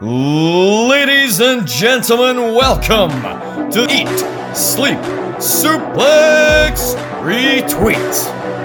Ladies and gentlemen, welcome to Eat, Sleep, Suplex, Retweet.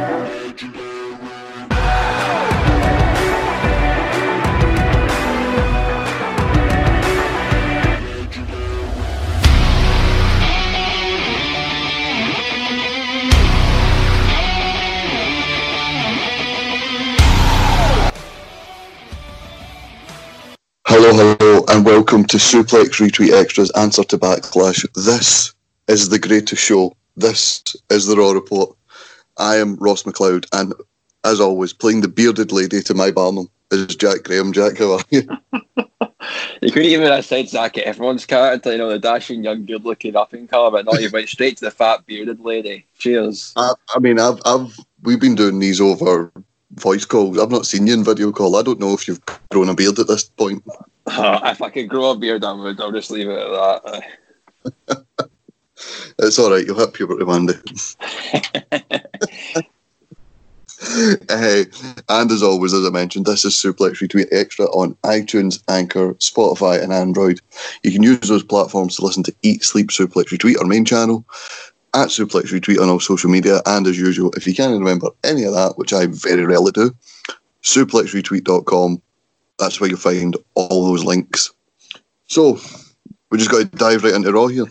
And welcome to Suplex Retweet Extras Answer to Backlash. This is the greatest show. This is the Raw Report. I am Ross McLeod, and as always, playing the bearded lady to my Barnum is Jack Graham. Jack, how are you? You couldn't even have said Zac Efron's character, you know, the dashing young, good-looking up and comer, but no, you went straight to the fat bearded lady. Cheers. I, I mean, I've, I've, we've been doing these over voice calls. I've not seen you in video call. I don't know if you've grown a beard at this point. Uh, if I could grow a beard, I would. I'll just leave it at that. It's all right. You'll hit puberty one day. Hey, and as always, as I mentioned, this is Suplex Retweet Extra on iTunes, Anchor, Spotify, and Android. You can use those platforms to listen to Eat, Sleep, Suplex Retweet, our main channel, at Suplex Retweet on all social media, and as usual, if you can't remember any of that, which I very rarely do, suplexretweet.com. That's where you'll find all those links. So, we just got to dive right into Raw here.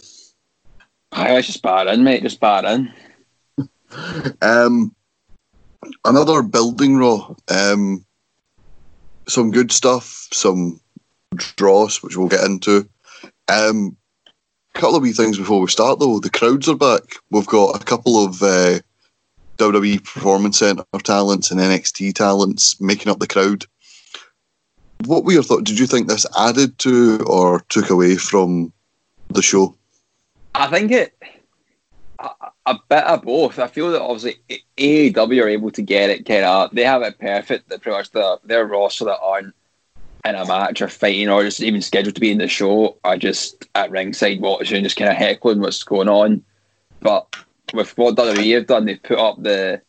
It's just bar in, mate. Just bar in. Um, another building raw. Um, some good stuff, some draws, which we'll get into. Um, couple of wee things before we start, though. The crowds are back. We've got a couple of uh, WWE Performance Center talents and NXT talents making up the crowd. What were your thoughts? Did you think this added to or took away from the show? I think it a, a bit of both. I feel that obviously AEW are able to get it kind of they have it perfect. That pretty much the, their roster that aren't in a match or fighting or just even scheduled to be in the show are just at ringside watching, just kind of heckling what's going on. But with what WWE have done, they've put up the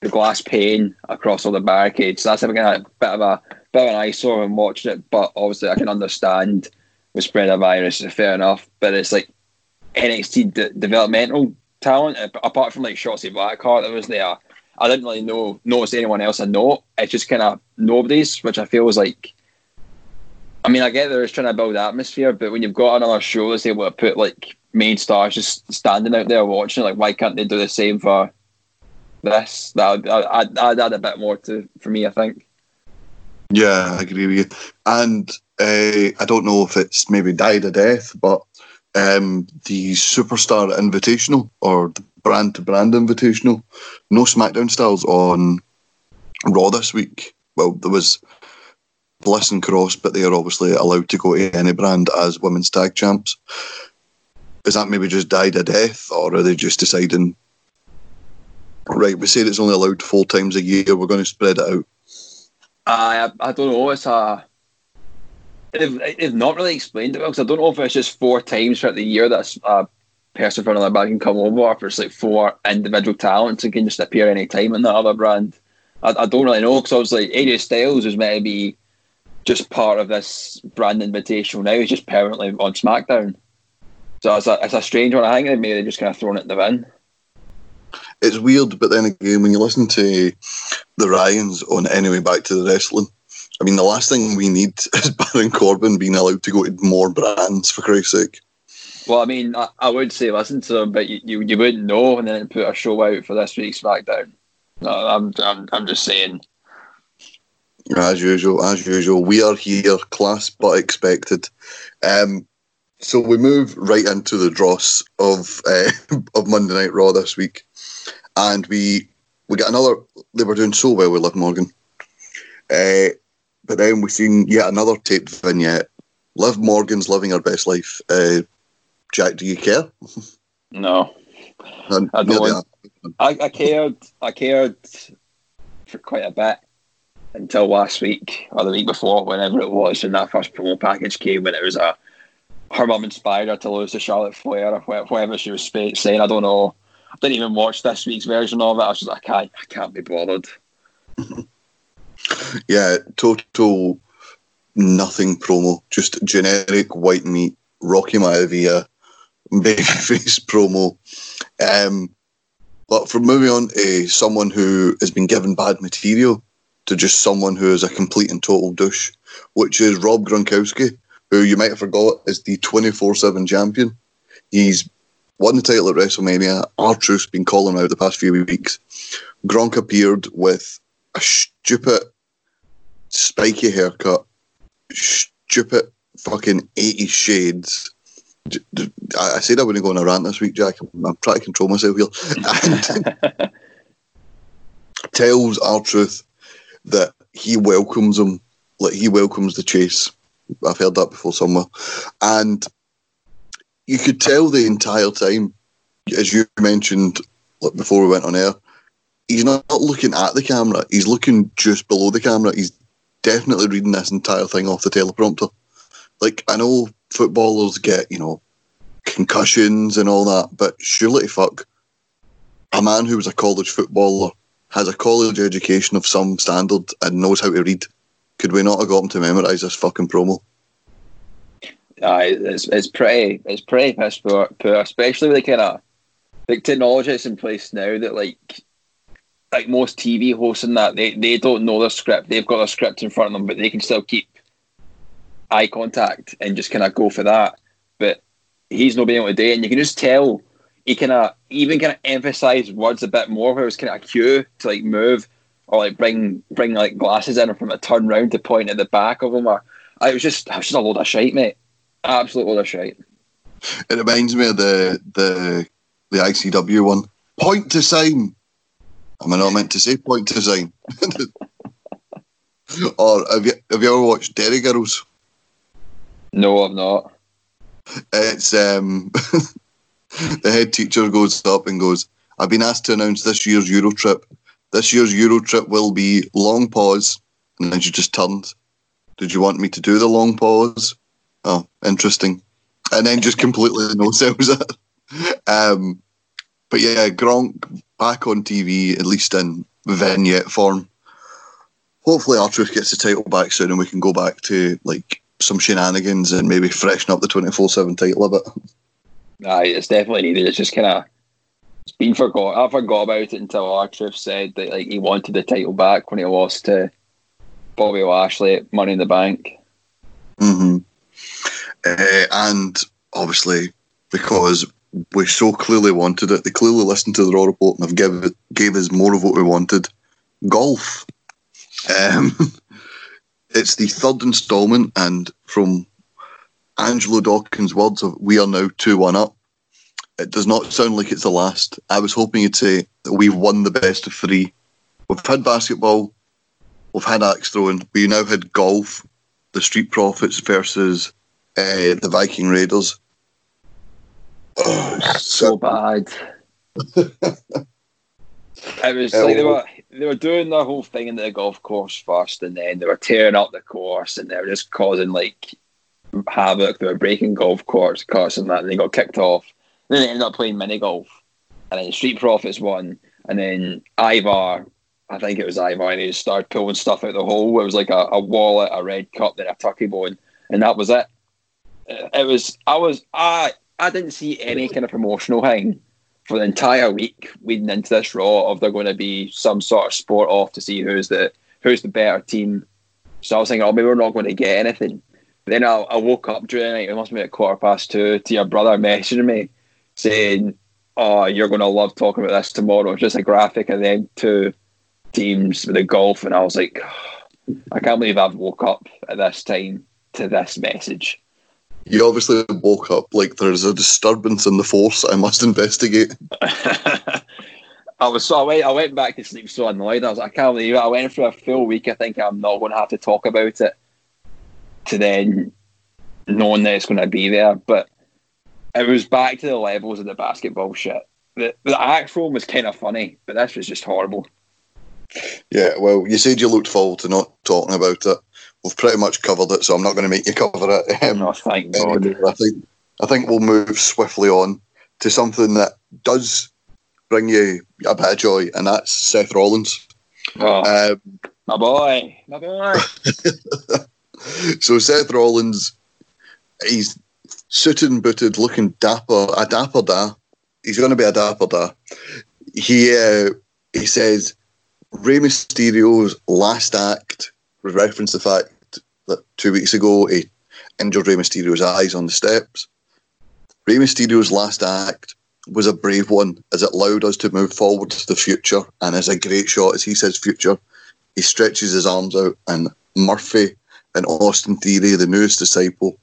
the glass pane across all the barricades. So that's a kind of bit of a bit of an eyesore when watching it. But obviously, I can understand with spread of virus, fair enough. But it's like NXT de- developmental talent, apart from like Shotzi Blackheart that was there. I didn't really know notice anyone else I know. It's just kind of nobody's, which I feel was like. I mean, I get they're just trying to build atmosphere, but when you've got another show that's able to put like main stars just standing out there watching, like why can't they do the same for this? That would, I'd, I'd add a bit more to for me. I think. Yeah, I agree with you. And uh, I don't know if it's maybe died a death, but um, the Superstar Invitational or the Brand to Brand Invitational, no SmackDown styles on Raw this week. Well, there was Bliss and Cross, but they are obviously allowed to go to any brand as women's tag champs. Is that maybe just died a death, or are they just deciding, right, we said it's only allowed four times a year, we're going to spread it out? I I don't know. It's a they've, they've not really explained it well because I don't know if it's just four times throughout the year that a person from another brand can come over, or if it's like four individual talents and can just appear any time in that other brand. I, I don't really know because obviously AJ Styles is meant to be just part of this brand invitation now. He's just permanently on SmackDown. So it's a, it's a strange one. I think they maybe just kind of thrown it in the bin. It's weird, but then again, when you listen to the Ryans on Anyway Back to the Wrestling, I mean, the last thing we need is Baron Corbin being allowed to go to more brands, for Christ's sake. Well, I mean, I, I would say listen to them, but you, you, you wouldn't know and then put a show out for this week's SmackDown. No, I'm, I'm, I'm just saying. As usual, as usual, we are here, class but expected. Um, so we move right into the dross of uh, of Monday Night Raw this week, and we we get another. They were doing so well with Liv Morgan, uh, but then we've seen yet another taped vignette. Liv Morgan's living her best life. Uh, Jack, do you care? No. I don't. I, I cared. I cared for quite a bit until last week or the week before, whenever it was, when that first promo package came, when it was a her mum inspired her to lose to Charlotte Flair or whatever she was saying. I don't know. I didn't even watch this week's version of it. I was just like, I can't, I can't be bothered. yeah, total nothing promo, just generic white meat, Rocky Maivia, babyface promo. Um, but from moving on to someone who has been given bad material to just someone who is a complete and total douche, which is Rob Gronkowski, who you might have forgot is the 24 7 champion. He's won the title at WrestleMania. R-Truth's been calling out the past few weeks. Gronk appeared with a stupid, spiky haircut, stupid fucking 80 shades. I said I wouldn't go on a rant this week, Jack. I'm trying to control myself here. And tells R-Truth that he welcomes him, like he welcomes the chase. I've heard that before somewhere. And you could tell the entire time, as you mentioned before we went on air, he's not looking at the camera. He's looking just below the camera. He's definitely reading this entire thing off the teleprompter. Like I know footballers get you know concussions and all that, but surely fuck, a man who was a college footballer has a college education of some standard and knows how to read. Could we not have got him to memorise this fucking promo? Uh, it's, it's pretty it's pretty piss poor, poor especially with the kind of like technology that's in place now that like like most TV hosts and that they, they don't know their script. They've got a script in front of them, but they can still keep eye contact and just kind of go for that. But he's not being able to do it, and you can just tell he kind of even kind of emphasize words a bit more, where it was kind of a cue to like move or like bring bring like glasses in from a turn round to point at the back of him. Or I was just I was just a load of shite, mate. Absolute load of shite. It reminds me of the the the ICW one. Point to sign. Am I not meant to say point to sign? or have you have you ever watched Derry Girls? No, I've not. It's um the head teacher goes up and goes, I've been asked to announce this year's Euro trip. This year's Euro trip will be long pause. And then she just turns. Did you want me to do the long pause? Oh, interesting. And then just completely no sells it. Um, but yeah, Gronk back on TV, at least in vignette form. Hopefully, R-Truth gets the title back soon, and we can go back to like some shenanigans and maybe freshen up the twenty four seven title a bit. Aye, it's definitely needed. It's just kind of it's been forgot. I forgot about it until R-Truth said that like he wanted the title back when he lost to Bobby Lashley at Money in the Bank. Mm-hmm. Uh, and obviously, because we so clearly wanted it, they clearly listened to the Raw report and have give it, gave us more of what we wanted. Golf. Um, it's the third instalment, and from Angelo Dawkins' words of "We are now two one up," it does not sound like it's the last. I was hoping you'd say that we've won the best of three. We've had basketball, we've had axe throwing, we now had golf, the Street Profits versus uh, the Viking Raiders. Oh, so bad. it was like they were they were doing their whole thing in the golf course first, and then they were tearing up the course, and they were just causing like havoc. They were breaking golf course carts and that, and they got kicked off. And then they ended up playing mini golf, and then Street Profits won, and then Ivar, I think it was Ivar, who started pulling stuff out of the hole. It was like a, a wallet, a red cup, then a turkey bone, and that was it. It was I was I I didn't see any kind of promotional thing for the entire week leading into this Raw of there going to be some sort of sport off to see who's the who's the better team. So I was thinking, oh, maybe we're not going to get anything. Then I, I woke up during the night, it must have been at quarter past two, to your brother messaging me saying, oh, you're going to love talking about this tomorrow. It's just a graphic and then two teams with the golf. And I was like, I can't believe I've woke up at this time to this message. You obviously woke up like there's a disturbance in the force. I must investigate. I was so I went, I went back to sleep so annoyed. I was like, I can't believe it. I went for a full week. I think I'm not going to have to talk about it. To then knowing that it's going to be there, but it was back to the levels of the basketball shit. The the actual was kind of funny, but this was just horrible. Yeah, well, you said you looked forward to not talking about it. We've pretty much covered it, so I'm not going to make you cover it. Um, oh, thank God. I think I think we'll move swiftly on to something that does bring you a bit of joy, and that's Seth Rollins. Oh, um, my boy, my boy. so Seth Rollins, he's suited and booted, looking dapper, a dapper da. He's going to be a dapper da. He uh, he says Rey Mysterio's last act was referenced the fact that two weeks ago he injured Rey Mysterio's eyes on the steps. Rey Mysterio's last act was a brave one. As it allowed us to move forward to the future? And as a great shot as he says future. He stretches his arms out and Murphy and Austin Theory the newest disciple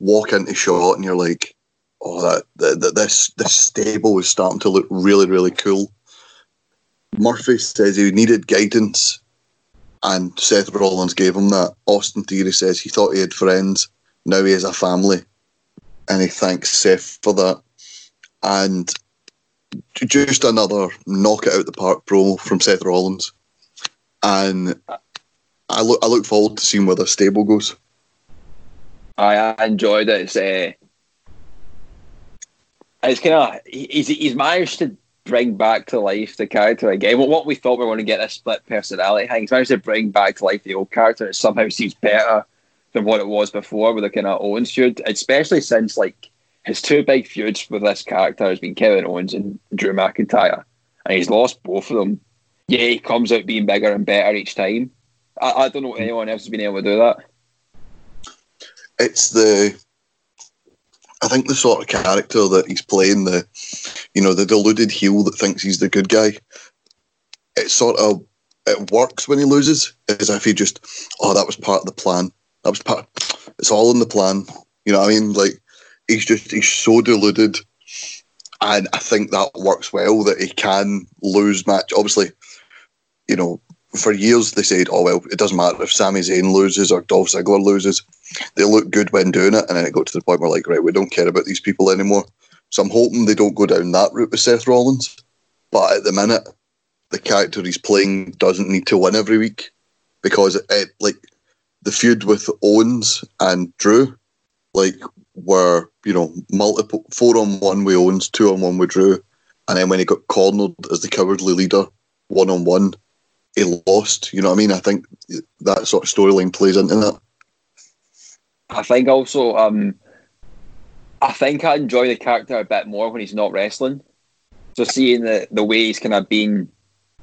walk into shot and you're like oh that, that, that this this stable is starting to look really really cool Murphy says he needed guidance and Seth Rollins gave him that Austin Theory says he thought he had friends now he has a family and he thanks Seth for that and just another knock it out the park promo from Seth Rollins, and I look I look forward to seeing where the stable goes. I enjoyed it. It's, uh, it's kind of he's he's managed to bring back to life the character again. Well, what we thought we were going to get a split personality thing, he's managed to bring back to life the old character. It somehow seems better than what it was before with the kind of Owens feud, especially since like his two big feuds with this character has been Kevin Owens and Drew McIntyre, and he's lost both of them. Yeah, he comes out being bigger and better each time. I, I don't know anyone else has been able to do that. It's the, I think the sort of character that he's playing, the, you know, the deluded heel that thinks he's the good guy. It sort of it works when he loses, as if he just, oh, that was part of the plan. That was part. It's all in the plan. You know what I mean? Like he's just he's so deluded, and I think that works well that he can lose match. Obviously, you know, for years they said, "Oh well, it doesn't matter if Sami Zayn loses or Dolph Ziggler loses; they look good when doing it." And then it got to the point where like, right, we don't care about these people anymore. So I'm hoping they don't go down that route with Seth Rollins. But at the minute, the character he's playing doesn't need to win every week because it, like the feud with Owens and Drew, like were, you know, multiple four on one with Owens, two on one with Drew. And then when he got cornered as the cowardly leader, one on one, he lost. You know what I mean? I think that sort of storyline plays into that. I think also, um, I think I enjoy the character a bit more when he's not wrestling. So seeing the, the way he's kind of been,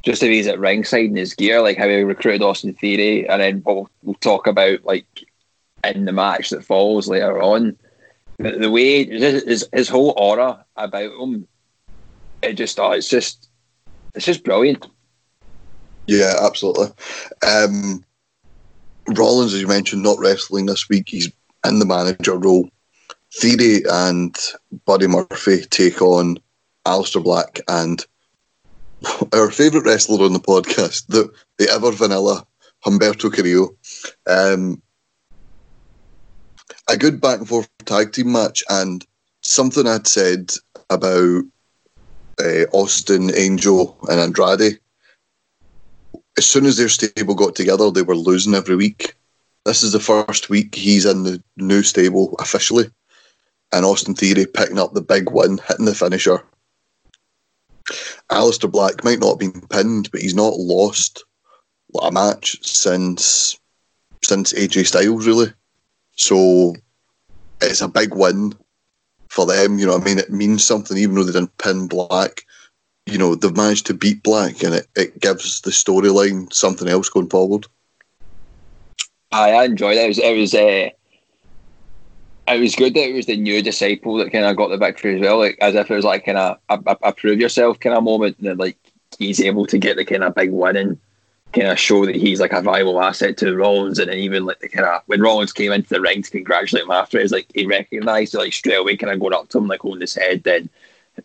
just if he's at ringside in his gear, like how he recruited Austin Theory, and then we'll, we'll talk about like in the match that follows later on the, the way his, his whole aura about him, it just oh, it's just it's just brilliant. Yeah, absolutely. Um, Rollins, as you mentioned, not wrestling this week. He's in the manager role. Theory and Buddy Murphy take on Aleister Black and our favourite wrestler on the podcast, the, the ever vanilla Humberto Carrillo. Um, a good back and forth tag team match, and something I'd said about uh, Austin, Angel, and Andrade. As soon as their stable got together, they were losing every week. This is the first week he's in the new stable officially, and Austin Theory picking up the big win, hitting the finisher. Aleister Black might not have been pinned, but he's not lost a match since since AJ Styles really. So it's a big win for them. You know, I mean, it means something, even though they didn't pin Black. You know, they've managed to beat Black, and it, it gives the storyline something else going forward. I, I enjoyed it. It was, it was, uh, it was good that it was the new disciple that kind of got the victory as well. Like as if it was like kind of a, a, a prove yourself kind of moment that like he's able to get the kind of big win and kind of show that he's like a viable asset to Rollins, and then even like the kind of when Rollins came into the ring to congratulate him after, it's like he recognised it like straight away, kind of going up to him like holding his head, then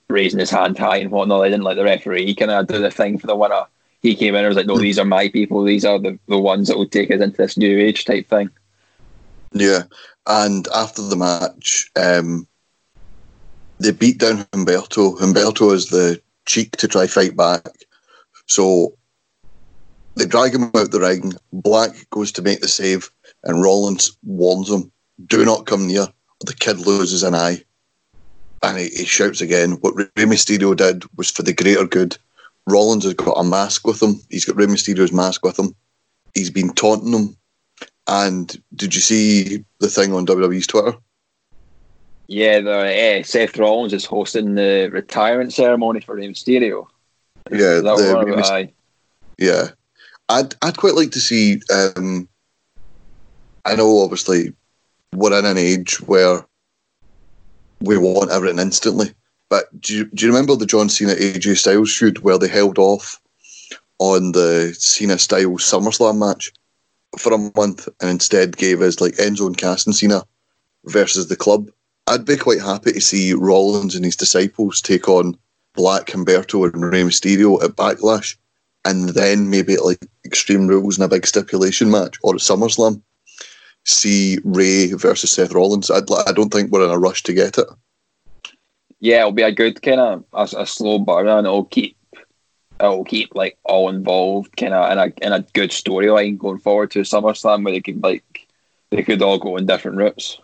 raising his hand high and whatnot. They didn't let the referee kind of do the thing for the winner. He came in and was like, "No, these are my people. These are the, the ones that will take us into this new age type thing." Yeah, and after the match, um, they beat down Humberto. Humberto has the cheek to try fight back. So they drag him out the ring. Black goes to make the save, and Rollins warns him, "Do not come near, the kid loses an eye." And he, he shouts again. What Rey Mysterio did was for the greater good. Rollins has got a mask with him. He's got Rey Mysterio's mask with him. He's been taunting him, And did you see the thing on WWE's Twitter? Yeah, the, uh, Seth Rollins is hosting the retirement ceremony for Rey Mysterio. Yeah, Is that the- of it? Yeah, I'd I'd quite like to see. Um, I know, obviously, we're in an age where we want everything instantly. But do you, do you remember the John Cena AJ Styles feud where they held off on the Cena Styles SummerSlam match for a month and instead gave us like Enzo and Cass and Cena versus the club? I'd be quite happy to see Rollins and his disciples take on Black Humberto and Rey Mysterio at Backlash and then maybe at like Extreme Rules in a big stipulation match or at SummerSlam, see Rey versus Seth Rollins. I'd, I don't think we're in a rush to get it. Yeah, it'll be a good kind of a, a slow burn, and it'll keep it'll keep like all involved, kind of in a in a good storyline going forward to SummerSlam where they could like they could all go in different routes.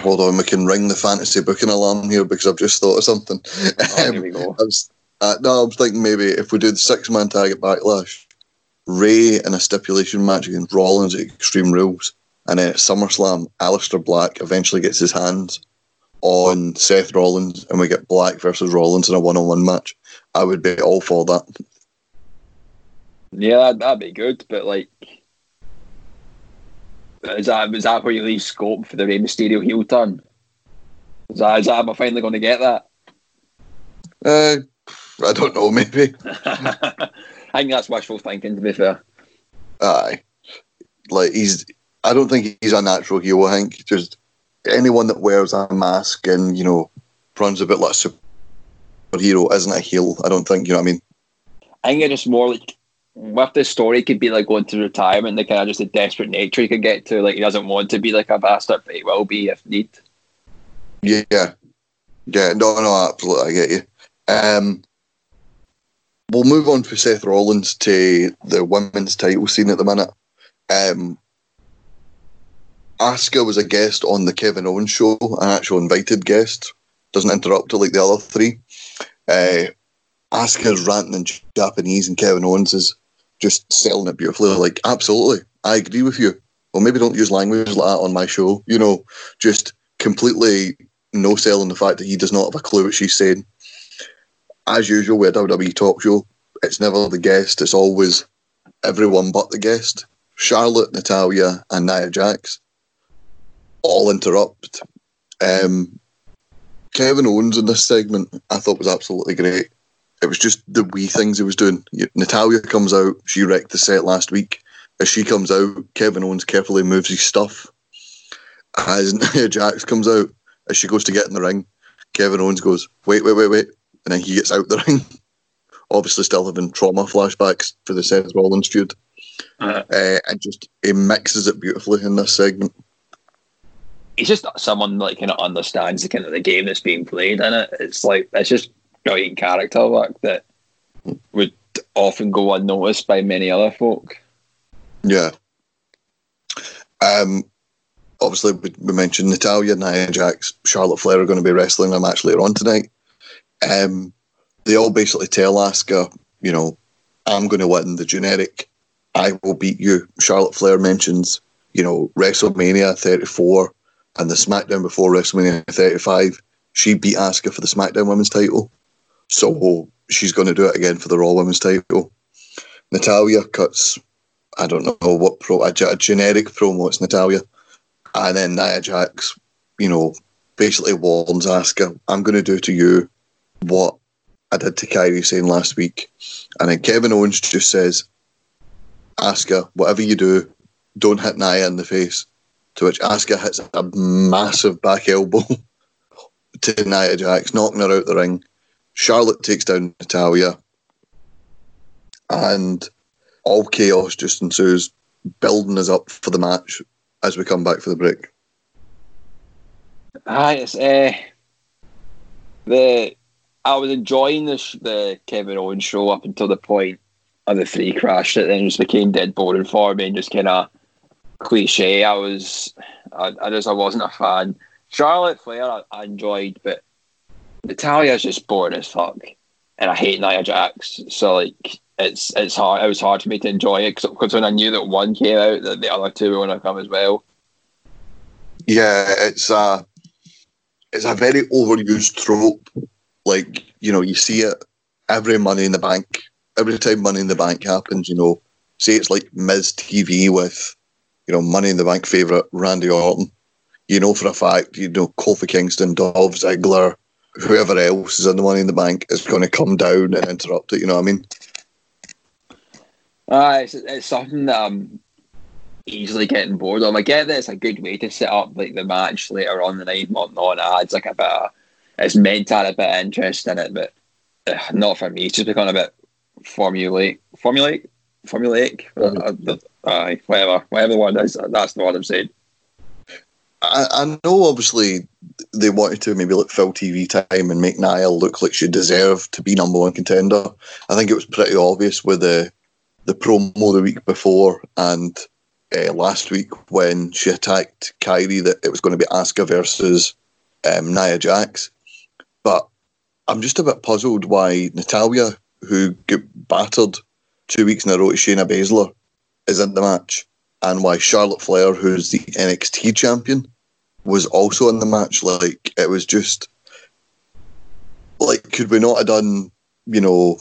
Hold on, we can ring the fantasy booking alarm here because I've just thought of something. Oh, here we go. I was, uh, no, I was thinking maybe if we do the six man tag at Backlash, Rey in a stipulation match against Rollins at Extreme Rules, and then at SummerSlam, Aleister Black eventually gets his hands on Seth Rollins, and we get Black versus Rollins in a one on one match. I would be all for that. Yeah, that, that'd be good, but like. Is that is that where you leave scope for the Rey Mysterio heel turn? Is that, is that am I finally going to get that? Uh, I don't know, maybe. I think that's wishful thinking. To be fair, Aye. Like he's I don't think he's a natural heel, I think. Just anyone that wears a mask and, you know, runs a bit like a superhero isn't a heel, I don't think, you know what I mean? I think it's just more like with this story, could be like going to retirement, the kind of just a desperate nature he could get to. Like he doesn't want to be like a bastard, but he will be if need. Yeah. Yeah, no, no, absolutely, I get you. Um we'll move on for Seth Rollins to the women's title scene at the minute. Um Asuka was a guest on the Kevin Owens show, an actual invited guest. Doesn't interrupt her like the other three. Uh, Asuka's ranting in Japanese and Kevin Owens is just selling it beautifully. Like, absolutely, I agree with you. Well, maybe don't use language like that on my show. You know, just completely no selling the fact that he does not have a clue what she's saying. As usual with a WWE talk show, it's never the guest, it's always everyone but the guest. Charlotte, Natalya, and Nia Jax all interrupt. Um, Kevin Owens in this segment, I thought was absolutely great. It was just the wee things he was doing. Natalya comes out, she wrecked the set last week. As she comes out, Kevin Owens carefully moves his stuff. As Nia Jax comes out, as she goes to get in the ring, Kevin Owens goes, wait, wait, wait, wait. And then he gets out the ring. Obviously, still having trauma flashbacks for the Seth Rollins feud. Uh, Uh, and just he mixes it beautifully in this segment. he's just someone like kind of understands the kind of the game that's being played in it. It's like it's just brilliant character work that would often go unnoticed by many other folk. Yeah. Um, obviously, we, we mentioned Natalya, Nia Jax, Charlotte Flair are going to be wrestling a match later on tonight. Um, they all basically tell Asuka, you know, I'm going to win the generic. I will beat you. Charlotte Flair mentions, you know, WrestleMania 34 and the SmackDown before WrestleMania 35. She beat Asuka for the SmackDown Women's title. So she's going to do it again for the Raw Women's title. Natalya cuts I don't know what pro a, a generic promo. It's Natalya, and then Nia Jax, you know, basically warns Asuka, "I'm going to do to you what I did to Kairi Sane last week," and then Kevin Owens just says, "Asuka, whatever you do, don't hit Nia in the face." To which Asuka hits a massive back elbow to Nia Jax, knocking her out the ring. Charlotte takes down Natalya, and all chaos just ensues, building us up for the match as we come back for the break. Aye, it's uh, the I was enjoying the sh- the Kevin Owens show up until the point of the three crash that then just became dead boring for me and just kind of cliche. I was, I, I just I wasn't a fan. Charlotte Flair I, I enjoyed, but Natalya's just boring as fuck, and I hate Nia Jax. So like, it's it's hard. It was hard for me to enjoy it because when I knew that one came out, that the other two were going to come as well. Yeah, it's a it's a very overused trope. Like you know, you see it every Money in the Bank. Every time Money in the Bank happens, you know, say it's like Miz TV with you know Money in the Bank favorite Randy Orton. You know for a fact, you know Kofi Kingston, Dolph Ziggler, whoever else is in the Money in the Bank is going to come down and interrupt it. You know what I mean? Uh, it's, it's something that I'm easily getting bored of. I get that it's a good way to set up like the match later on the night, not not adds like a bit. Of, it's meant to add a bit of interest in it, but uh, not for me. It's just become a bit formulaic, formulaic, formulaic. Uh, uh, whatever, whatever the word is. That's the word I'm saying. I, I know, obviously, they wanted to maybe let fill TV time and make Nia look like she deserved to be number one contender. I think it was pretty obvious with the the promo the week before and uh, last week when she attacked Kairi that it was going to be Asuka versus um, Nia Jax. But I'm just a bit puzzled why Natalya, who got battered two weeks in a row to Shayna Baszler, is in the match, and why Charlotte Flair, who's the NXT champion, was also in the match. Like it was just like, could we not have done, you know,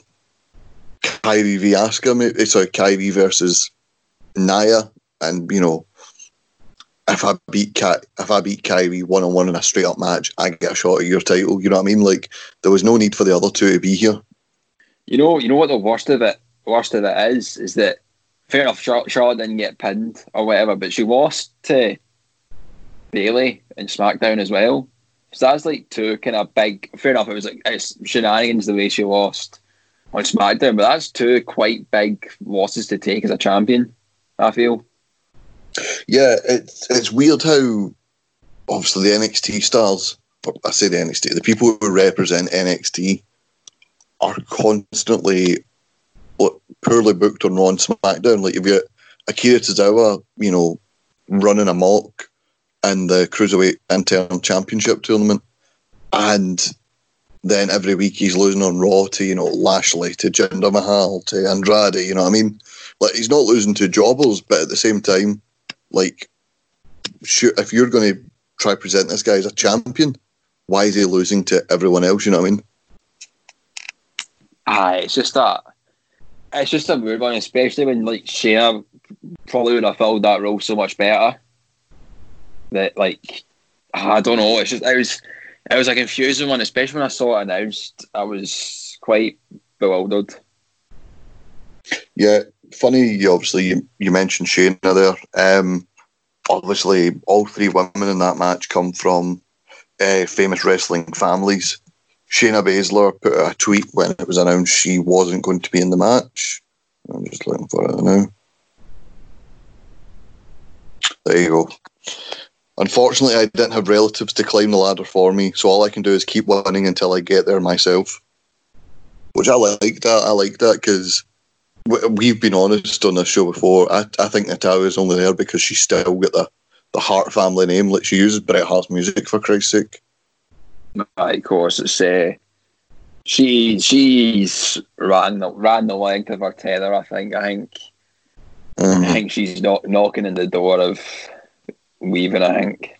Kairi v Asuka? Maybe, eh, sorry, Kairi versus Nia, and you know, if I beat Ky- if I beat Kairi one on one in a straight up match, I get a shot at your title. You know what I mean? Like there was no need for the other two to be here. You know, you know what the worst of it, worst of it is, is that fair enough. Charlotte didn't get pinned or whatever, but she lost to Bayley in SmackDown as well. So that's like two kind of big. Fair enough. It was like it's shenanigans the way she lost on SmackDown, but that's two quite big losses to take as a champion. I feel. Yeah, it's it's weird how obviously the NXT stars, I say the NXT, the people who represent NXT are constantly poorly booked on Raw and SmackDown. Like if got Akira Tozawa, you know, running a amok in the Cruiserweight Interim Championship tournament. And then every week he's losing on Raw to, you know, Lashley, to Jinder Mahal, to Andrade, you know what I mean? Like he's not losing to jobbers, but at the same time, like, sure, if you're going to try present this guy as a champion, why is he losing to everyone else? You know what I mean? Aye, it's just that. It's just a weird one, especially when like Shayna probably would have filled that role so much better. That like, I don't know. It's just it was it was a confusing one, especially when I saw it announced. I was quite bewildered. Yeah, funny. You obviously, you, you mentioned Shayna there. Um, obviously, all three women in that match come from uh, famous wrestling families. Shayna Baszler put a tweet when it was announced she wasn't going to be in the match. I'm just looking for it now. There you go. Unfortunately, I didn't have relatives to climb the ladder for me, so all I can do is keep winning until I get there myself. Which I like that. I like that because we've been honest on this show before. I, I think Natalya's only there because she's still got the, the Hart family name. Like she uses Bret Hart's music for Christ's sake. Right, of course, it's uh, she she's ran the ran the length of her tether. I think. I think. Mm-hmm. I think she's not knocking in the door of weaving. I think.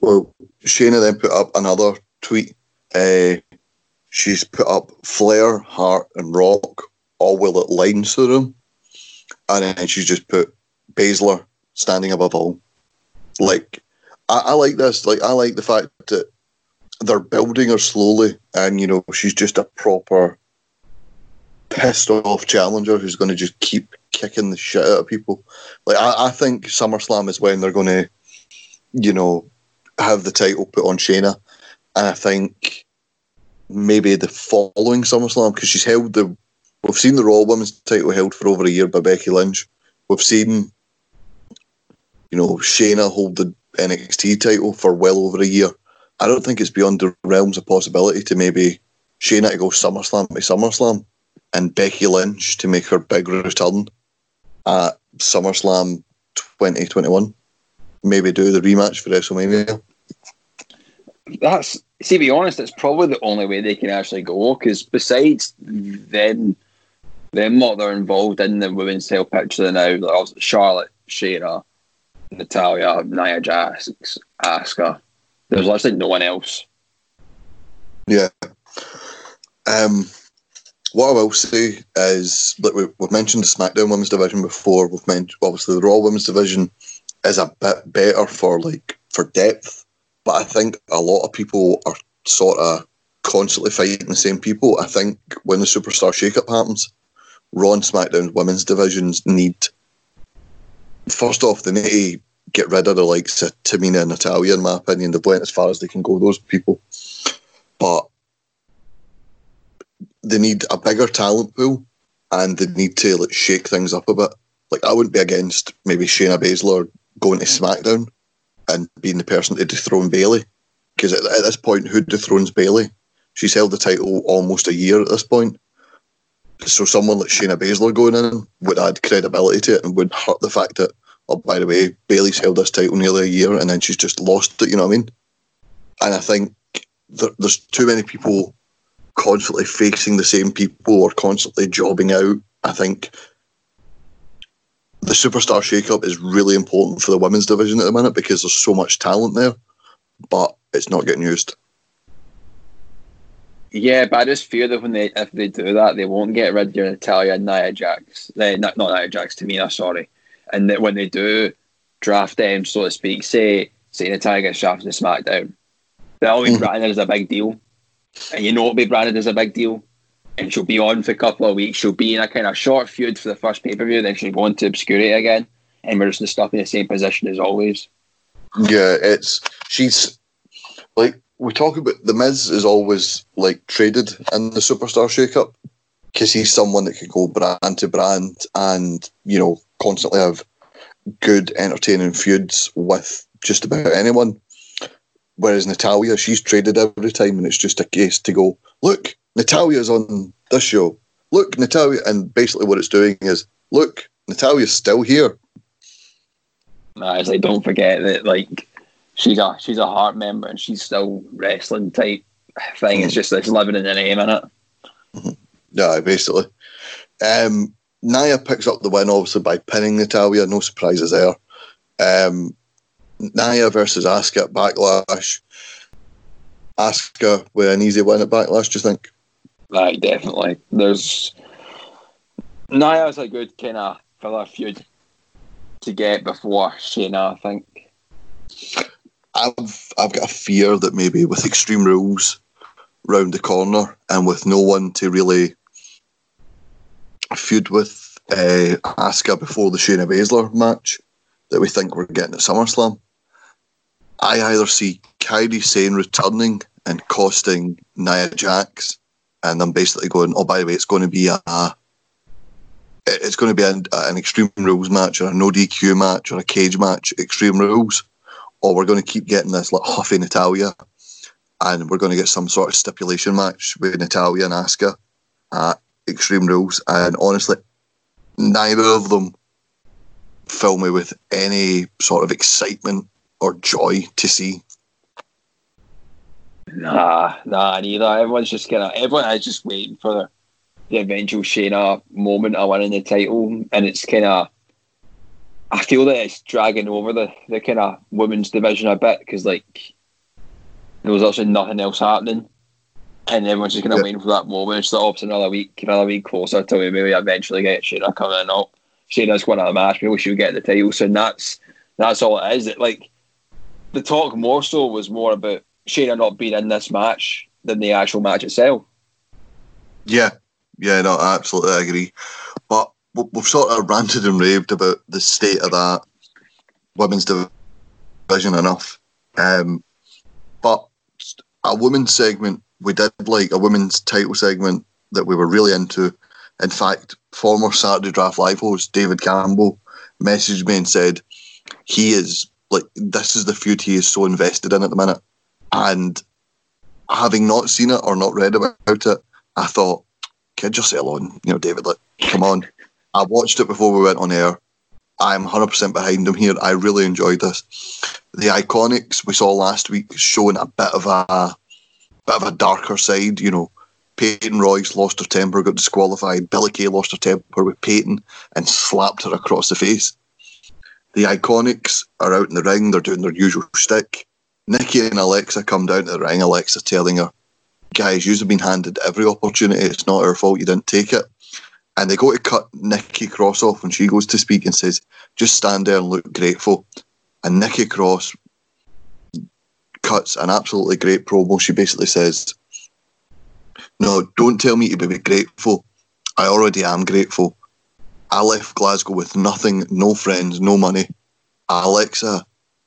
Well, Shayna then put up another tweet. Uh, she's put up Flair, Hart, and Rock all will it lines through them. And then she's just put Baszler standing above all. Like, I, I, like this. Like, I like the fact that they're building her slowly, and you know, she's just a proper pissed off challenger who's going to just keep kicking the shit out of people. Like, I, I think SummerSlam is when they're going to, you know, have the title put on Shayna, and I think maybe the following SummerSlam because she's held the We've seen the Raw Women's title held for over a year by Becky Lynch. We've seen, you know, Shayna hold the NXT title for well over a year. I don't think it's beyond the realms of possibility to maybe Shayna to go SummerSlam to SummerSlam and Becky Lynch to make her big return at SummerSlam 2021. Maybe do the rematch for WrestleMania. That's see, be honest, that's probably the only way they can actually go because besides then them lot that are involved in the women's title picture now, like Charlotte, Shayna, Natalya, Nia Jax, Asuka. There's literally no one else. Yeah. Um, what I will say is we, have mentioned the SmackDown Women's Division before. We've mentioned obviously the Raw Women's Division is a bit better for like for depth, but I think a lot of people are sort of constantly fighting the same people. I think when the superstar shakeup happens, Raw and SmackDown women's divisions need first off they need to get rid of the likes of Tamina and Natalya. In my opinion, they've went as far as they can go. Those people, but they need a bigger talent pool and they need to like shake things up a bit. Like I wouldn't be against maybe Shayna Baszler going to SmackDown and being the person to dethrone Bayley. because at, at this point, who dethrones Bayley? She's held the title almost a year at this point. So someone like Shayna Baszler going in would add credibility to it and would hurt the fact that, oh, by the way, Bayley's held this title nearly a year and then she's just lost it, you know what I mean? And I think there, there's too many people constantly facing the same people or constantly jobbing out. I think the superstar shakeup is really important for the women's division at the minute because there's so much talent there, but it's not getting used. Yeah, but I just fear that when they if they do that, they won't get rid of your and Nia Jax. They, not not Nia Jax, Tamina, sorry. And that when they do draft them, so to speak, say say Natalya gets drafted to SmackDown, they'll be mm-hmm. branded as a big deal. And you know it'll be branded as a big deal. And she'll be on for a couple of weeks. She'll be in a kind of short feud for the first pay per view, then she'll go into obscurity again. And we're just stuck in the same position as always. Yeah, it's she's like we talk about the Miz is always like traded in the superstar shakeup because he's someone that can go brand to brand and you know constantly have good entertaining feuds with just about anyone. Whereas Natalya, she's traded every time, and it's just a case to go look. Natalya's on this show. Look, Natalya, and basically what it's doing is look, Natalya's still here. Nah, it's like don't forget that like she's a she's a Hart member and she's still wrestling type thing. Mm-hmm. It's just it's living in the name in it. Mm-hmm. Yeah, basically. Um, Nia picks up the win obviously by pinning Natalya. No surprises there. Um, Nia versus Asuka at Backlash. Asuka with an easy win at Backlash. Do you think? Right, definitely. There's Nia's a good kind of filler feud to get before Shayna. I think. I've I've got a fear that maybe with Extreme Rules round the corner and with no one to really feud with uh, Asuka before the Shayna Baszler match that we think we're getting at SummerSlam. I either see Kairi Sane returning and costing Nia Jax, and I'm basically going, oh, by the way, it's going to be a, it's going to be an, an Extreme Rules match or a no DQ match or a cage match, Extreme Rules or we're going to keep getting this like Huffy Natalya, and we're going to get some sort of stipulation match with Natalya and Asuka at Extreme Rules. And honestly, neither of them fill me with any sort of excitement or joy to see. Nah, nah, neither. Everyone's just kind of everyone is just waiting for the, the eventual Shayna moment of winning the title, and it's kind of I feel that it's dragging over the, the kind of women's division a bit because like there was actually nothing else happening, and everyone's just kind of yeah. waiting for that moment. It's like, it's another week, another week closer till we maybe eventually get Shayna coming out. Shayna's going to the match, maybe she'll get the title. So that's that's all it is. It like the talk more so was more about Shayna not being in this match than the actual match itself. Yeah, yeah, no, absolutely, I agree. But we've sort of ranted and raved about the state of that women's division enough. Um, but a women's segment, we did like a women's title segment that we were really into. In fact, former Saturday Draft Live host David Campbell messaged me and said he is like this is the feud he is so invested in at the minute. And having not seen it or not read about it, I thought, kid, just settle on, you know, David, like, come on. I watched it before we went on air. I'm 100% behind him here. I really enjoyed this. The Iconics we saw last week showing a bit of a bit of a darker side, you know, Peyton Royce lost her temper, got disqualified. Billie Kay lost her temper with Peyton and slapped her across the face. The Iconics are out in the ring, they're doing their usual stick. Nikki and Alexa come down to the ring, Alexa telling her, Guys, you've been handed every opportunity. It's not our fault you didn't take it. And they go to cut Nikki Cross off when she goes to speak and says, Just stand there and look grateful. And Nikki Cross cuts an absolutely great promo. She basically says, No, don't tell me to be grateful. I already am grateful. I left Glasgow with nothing, no friends, no money. Alexa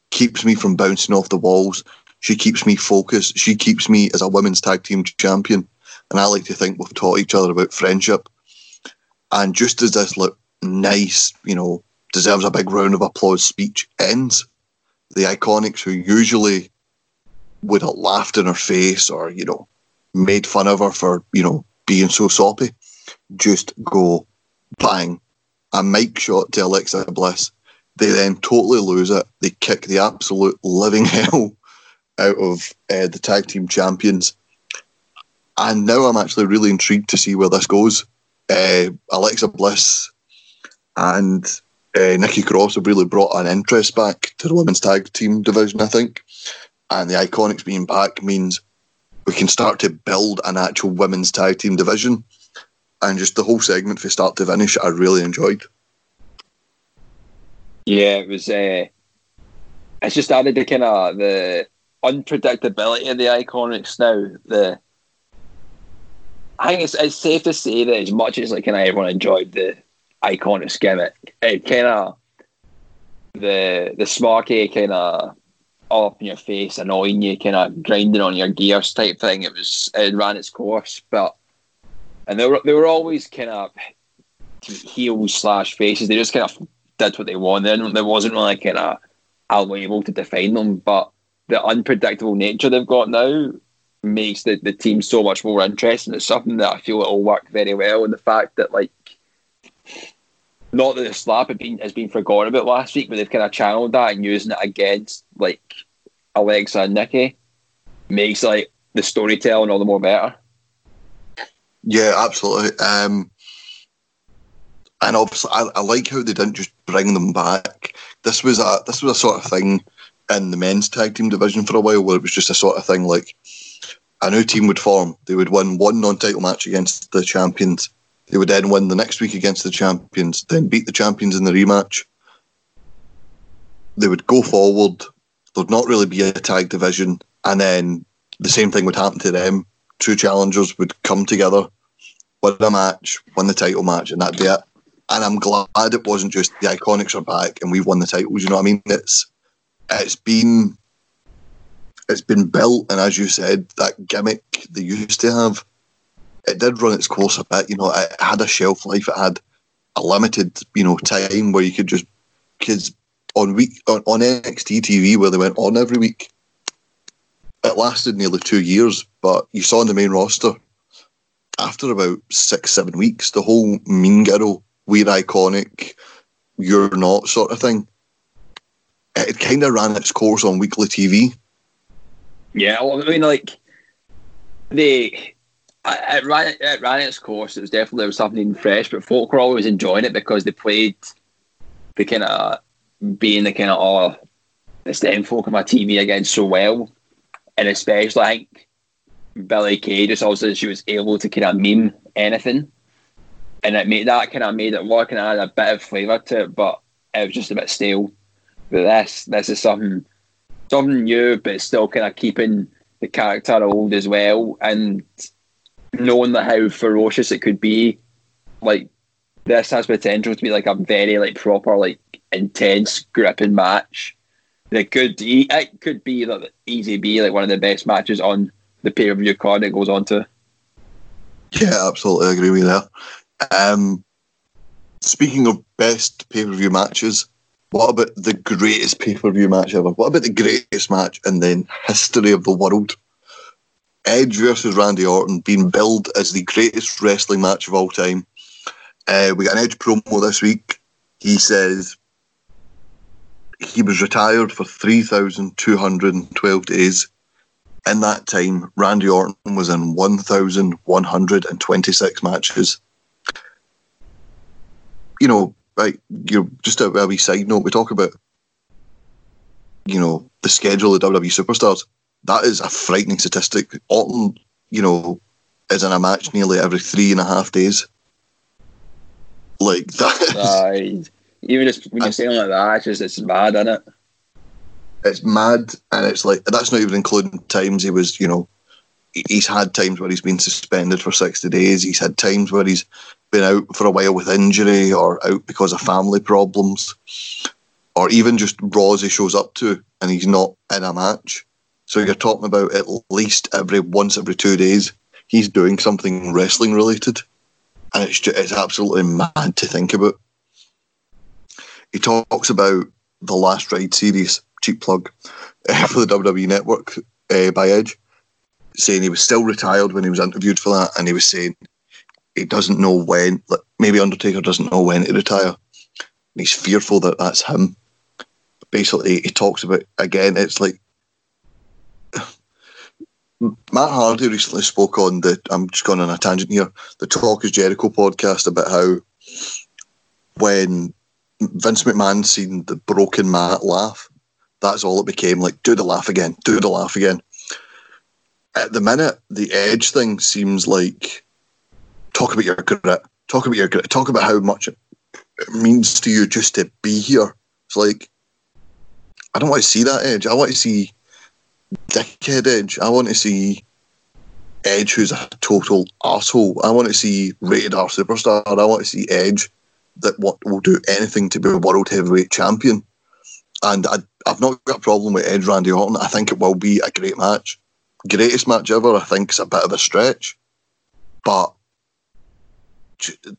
keeps me from bouncing off the walls. She keeps me focused. She keeps me as a women's tag team champion. And I like to think we've taught each other about friendship. And just as this look nice, you know, deserves a big round of applause speech ends, the Iconics, who usually would have laughed in her face or, you know, made fun of her for, you know, being so soppy, just go bang, a mic shot to Alexa Bliss. They then totally lose it. They kick the absolute living hell out of uh, the tag team champions. And now I'm actually really intrigued to see where this goes. Uh, Alexa Bliss and uh, Nikki Cross have really brought an interest back to the women's tag team division, I think. And the Iconics being back means we can start to build an actual women's tag team division. And just the whole segment from start to finish, I really enjoyed. Yeah, it was. Uh, it's just added the kind of the unpredictability of the Iconics now. The I think it's, it's safe to say that as much as like kind of everyone enjoyed the Iconics gimmick, it kind of the the smarky kind of up in your face, annoying you, kind of grinding on your gears type thing. It was it ran its course, but and they were they were always kind of heels slash faces. They just kind of did what they wanted. There wasn't really kind of a label to define them, but the unpredictable nature they've got now makes the, the team so much more interesting. It's something that I feel it'll work very well. And the fact that like not that the slap has been has been forgotten about last week, but they've kind of channeled that and using it against like Alexa and Nikki makes like the storytelling all the more better. Yeah, absolutely. Um, and obviously, I, I like how they didn't just bring them back. This was a this was a sort of thing in the men's tag team division for a while where it was just a sort of thing like a new team would form. They would win one non-title match against the champions. They would then win the next week against the champions, then beat the champions in the rematch. They would go forward. There'd not really be a tag division, and then the same thing would happen to them. Two challengers would come together, win a match, win the title match, and that'd be it. And I'm glad it wasn't just the Iconics are back and we've won the titles. You know what I mean? It's it's been it's been built, and as you said, that gimmick they used to have, it did run its course a bit. You know, it had a shelf life. It had a limited, you know, time where you could just kids on week on, on NXT TV where they went on every week. It lasted nearly two years, but you saw in the main roster after about six, seven weeks, the whole Mean Girl, we're iconic, you're not sort of thing it kind of ran its course on weekly TV. Yeah, I mean, like they it ran it ran its course. It was definitely was something fresh, but folk were always enjoying it because they played the kind of being the kind of oh, it's the folk on my TV again so well, and especially I think Billie Kay just also she was able to kind of meme anything, and it made that kind of made it work and add a bit of flavour to it, but it was just a bit stale. But this this is something something new, but still kind of keeping the character old as well, and knowing that how ferocious it could be. Like this has potential to be like a very like proper like intense gripping match. That could it could be like easy be like one of the best matches on the pay per view card it goes on to. Yeah, absolutely agree with that. Um, speaking of best pay per view matches, what about the greatest pay per view match ever? What about the greatest match in the history of the world? Edge versus Randy Orton being billed as the greatest wrestling match of all time. Uh, we got an Edge promo this week. He says he was retired for 3,212 days. in that time, Randy Orton was in 1,126 matches. You know, like you're just a, wee side note, we talk about, you know, the schedule of WWE superstars. That is a frightening statistic. Orton, you know, is in a match nearly every three and a half days. Like that. Uh, even just when you're saying like that, it's just it's mad, isn't it? it's mad, and it's like that's not even including times he was, you know, he's had times where he's been suspended for sixty days. He's had times where he's been out for a while with injury or out because of family problems, or even just Raws he shows up to and he's not in a match. So you're talking about at least every once every two days he's doing something wrestling related, and it's just, it's absolutely mad to think about. He talks about the Last Ride series, cheap plug, for the WWE Network uh, by Edge, saying he was still retired when he was interviewed for that, and he was saying he doesn't know when, like, maybe Undertaker doesn't know when to retire. And he's fearful that that's him. Basically, he talks about, again, it's like Matt Hardy recently spoke on the. I'm just going on a tangent here. The Talk is Jericho podcast about how when Vince McMahon seen the broken Matt laugh, that's all it became. Like, do the laugh again, do the laugh again. At the minute, the Edge thing seems like talk about your grit, talk about your grit, talk about how much it means to you just to be here. It's like I don't want to see that Edge. I want to see dickhead Edge. I want to see Edge who's a total asshole. I want to see rated R superstar. I want to see Edge that what will do anything to be a world heavyweight champion. And I, I've not got a problem with Edge Randy Orton. I think it will be a great match. Greatest match ever. I think it's a bit of a stretch. But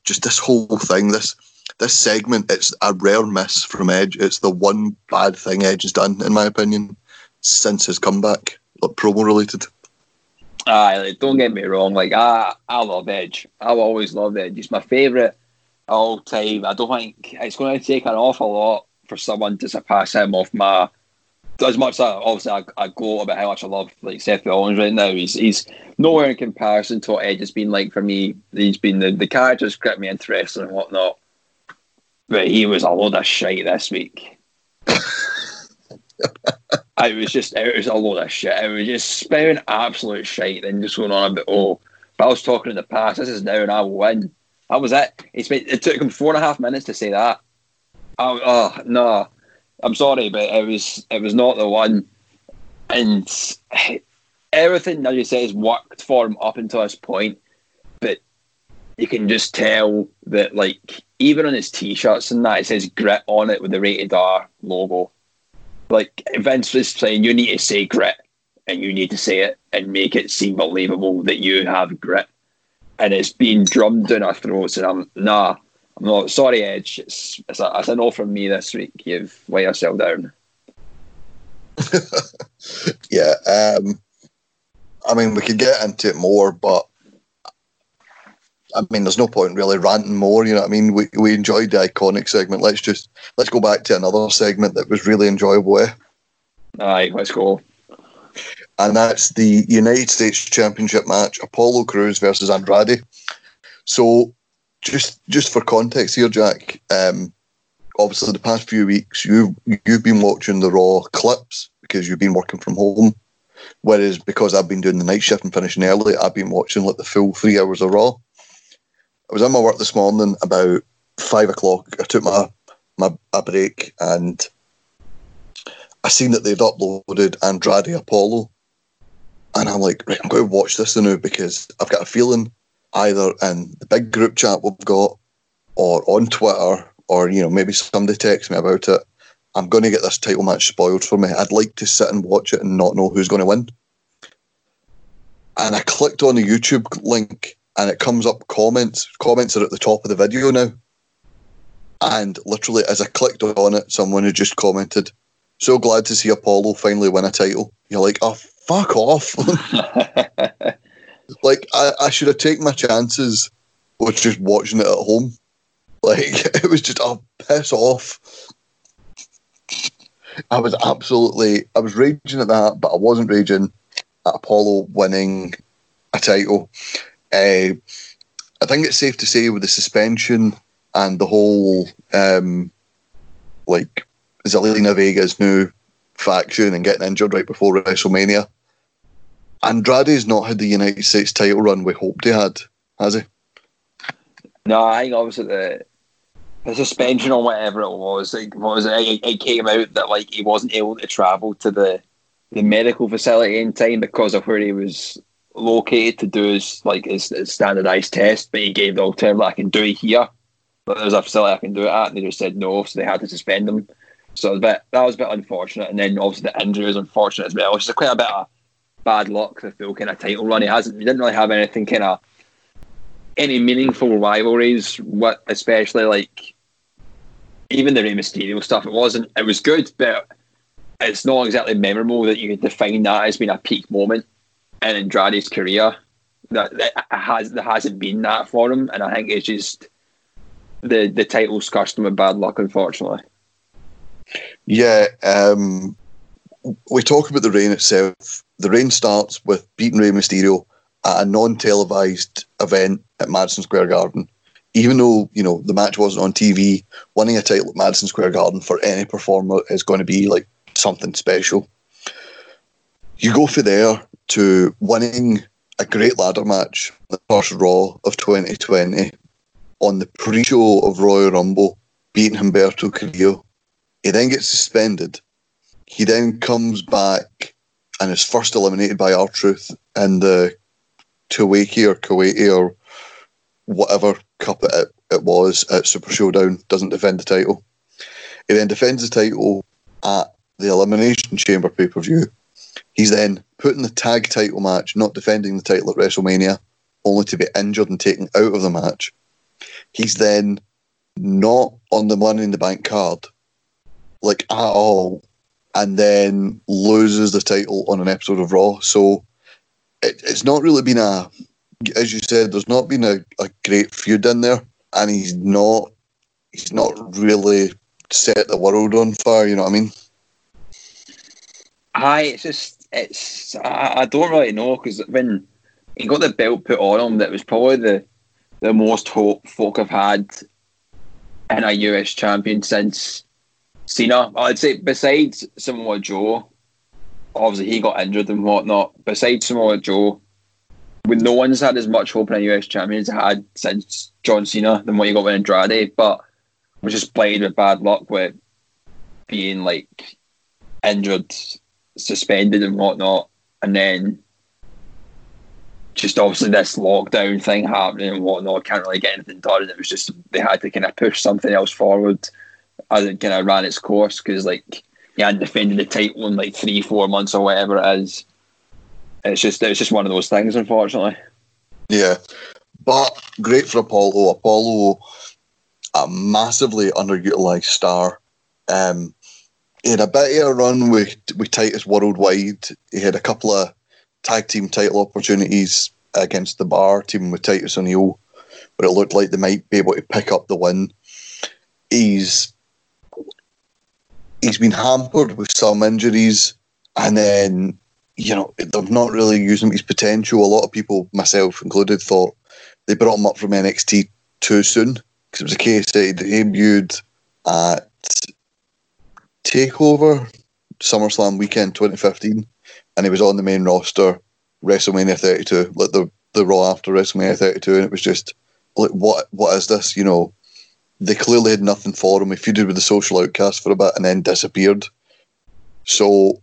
just this whole thing, this this segment, it's a rare miss from Edge. It's the one bad thing Edge has done, in my opinion, since his comeback, like promo related. Aye, like, don't get me wrong. Like I, I love Edge. I've always loved Edge. He's my favourite all time. I don't think it's going to take an awful lot for someone to surpass him off my. As much as I, obviously I, I about how much I love like Seth Rollins right now, he's he's nowhere in comparison to what Edge has been like for me. He's been the the characters kept me interested and whatnot, but he was a load of shite this week. I was just it was a load of shit. It was just spouting absolute shite and just going on about oh, but I was talking in the past. This is now and I will win. That was it. It's been, it took him four and a half minutes to say that. Oh, oh no, I'm sorry, but it was it was not the one. And everything that you say has worked for him up until this point, but you can just tell that like even on his t-shirts and that it says grit on it with the rated R logo. Like Vince was saying, you need to say grit and you need to say it and make it seem believable that you have grit. And it's being drummed down our throats, and I'm nah, I'm not sorry, Edge. It's it's a, it's a no from me this week. You've weighed yourself down. Yeah, um, I mean, we could get into it more, but I mean, there's no point really ranting more. You know what I mean? We we enjoyed the iconic segment. Let's just let's go back to another segment that was really enjoyable. Eh? Aye, let's go. and that's the United States Championship match: Apollo Crews versus Andrade. So, just just for context here, Jack. Um, obviously, the past few weeks you you've been watching the Raw clips because you've been working from home, whereas because I've been doing the night shift and finishing early, I've been watching like the full three hours of Raw. I was in my work this morning about five o'clock. I took my my a break and I seen that they'd uploaded Andrade Apollo, and I'm like, right, I'm going to watch this now because I've got a feeling either in the big group chat we've got, or on Twitter, or you know maybe somebody texts me about it. I'm going to get this title match spoiled for me. I'd like to sit and watch it and not know who's going to win. And I clicked on the YouTube link, and it comes up comments. Comments are at the top of the video now. And literally, as I clicked on it, someone had just commented, so glad to see Apollo finally win a title. You're like, oh, fuck off. like, I, I should have taken my chances with just watching it at home. Like, it was just, oh, piss off. I was absolutely, I was raging at that, but I wasn't raging at Apollo winning a title. Uh, I think it's safe to say with the suspension and the whole um, like Zelina Vega's new faction and getting injured right before WrestleMania. Andrade's not had the United States title run we hoped he had, has he? No, I think obviously the the suspension or whatever it was, like, was it, it came out that like he wasn't able to travel to the the medical facility in time because of where he was located to do his like his, his standardized test, but he gave the alternative I can do it here. But there's a facility I can do it at, and they just said no, so they had to suspend him. So was bit, that was a bit unfortunate. And then obviously the injury was unfortunate as well, which is quite a bit of bad luck. The full kind of title run. He hasn't. He didn't really have anything kind of any meaningful rivalries. What especially like even the Rey Mysterio stuff. It wasn't. It was good, but it's not exactly memorable that you could define that as being a peak moment in Andrade's career. That, that has there hasn't been that for him, and I think it's just the the title's cursed him with bad luck, unfortunately. Yeah, um, we talk about the reign itself. The reign starts with beating Rey Mysterio at a non-televised event at Madison Square Garden. Even though you know the match wasn't on TV, winning a title at Madison Square Garden for any performer is going to be like something special. You go for there to winning a great ladder match, the first Raw of 2020, on the pre-show of Royal Rumble, beating Humberto Carrillo. He then gets suspended. He then comes back and is first eliminated by R-Truth in the Tuwaki or Kuwaiti or whatever cup it, it was at Super Showdown. Doesn't defend the title. He then defends the title at the Elimination Chamber pay per view. He's then put in the tag title match, not defending the title at WrestleMania, only to be injured and taken out of the match. He's then not on the Money in the Bank card, like at all, and then loses the title on an episode of Raw. So it, it's not really been a, as you said, there's not been a, a great feud in there, and he's not, he's not really set the world on fire. You know what I mean? Hi, it's just it's I, I don't really know because when he got the belt put on him, that was probably the the most hope folk have had in a US champion since Cena. I'd say besides Samoa Joe, obviously he got injured and whatnot. Besides Samoa Joe, when no one's had as much hope in a US champion as had since John Cena than what he got with Andrade, but was just played with bad luck with being like injured suspended and whatnot, and then just obviously this lockdown thing happening and whatnot, can't really get anything done. And it was just they had to kind of push something else forward as it kind of ran its course because like he hadn't defended the title in like three, four months or whatever it is. It's just it's just one of those things, unfortunately. Yeah, but great for Apollo. Apollo, a massively underutilized star. Um, he had a bit of a run with with Titus worldwide. He had a couple of tag team title opportunities against the bar team with Titus O'Neil, where it looked like they might be able to pick up the win. He's he's been hampered with some injuries, and then you know they've not really him his potential. A lot of people, myself included, thought they brought him up from NXT too soon because it was a case that he debuted at Takeover SummerSlam weekend 2015, and he was on the main roster WrestleMania 32, like the the Raw after WrestleMania 32, and it was just like what what is this? You know, they clearly had nothing for him. He feuded with the Social Outcast for a bit and then disappeared. So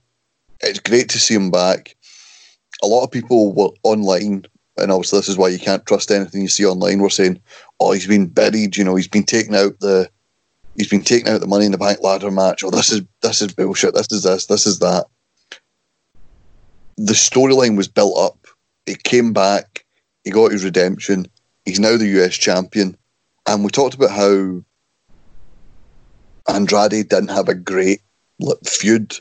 it's great to see him back. A lot of people were online, and obviously this is why you can't trust anything you see online. Were saying, "Oh, he's been buried. You know, he's been taken out the." He's been taken out the Money in the Bank ladder match. Oh, this is this is bullshit. This is this. This is that the storyline was built up. He came back, he got his redemption. He's now the US champion. And we talked about how Andrade didn't have a great like, feud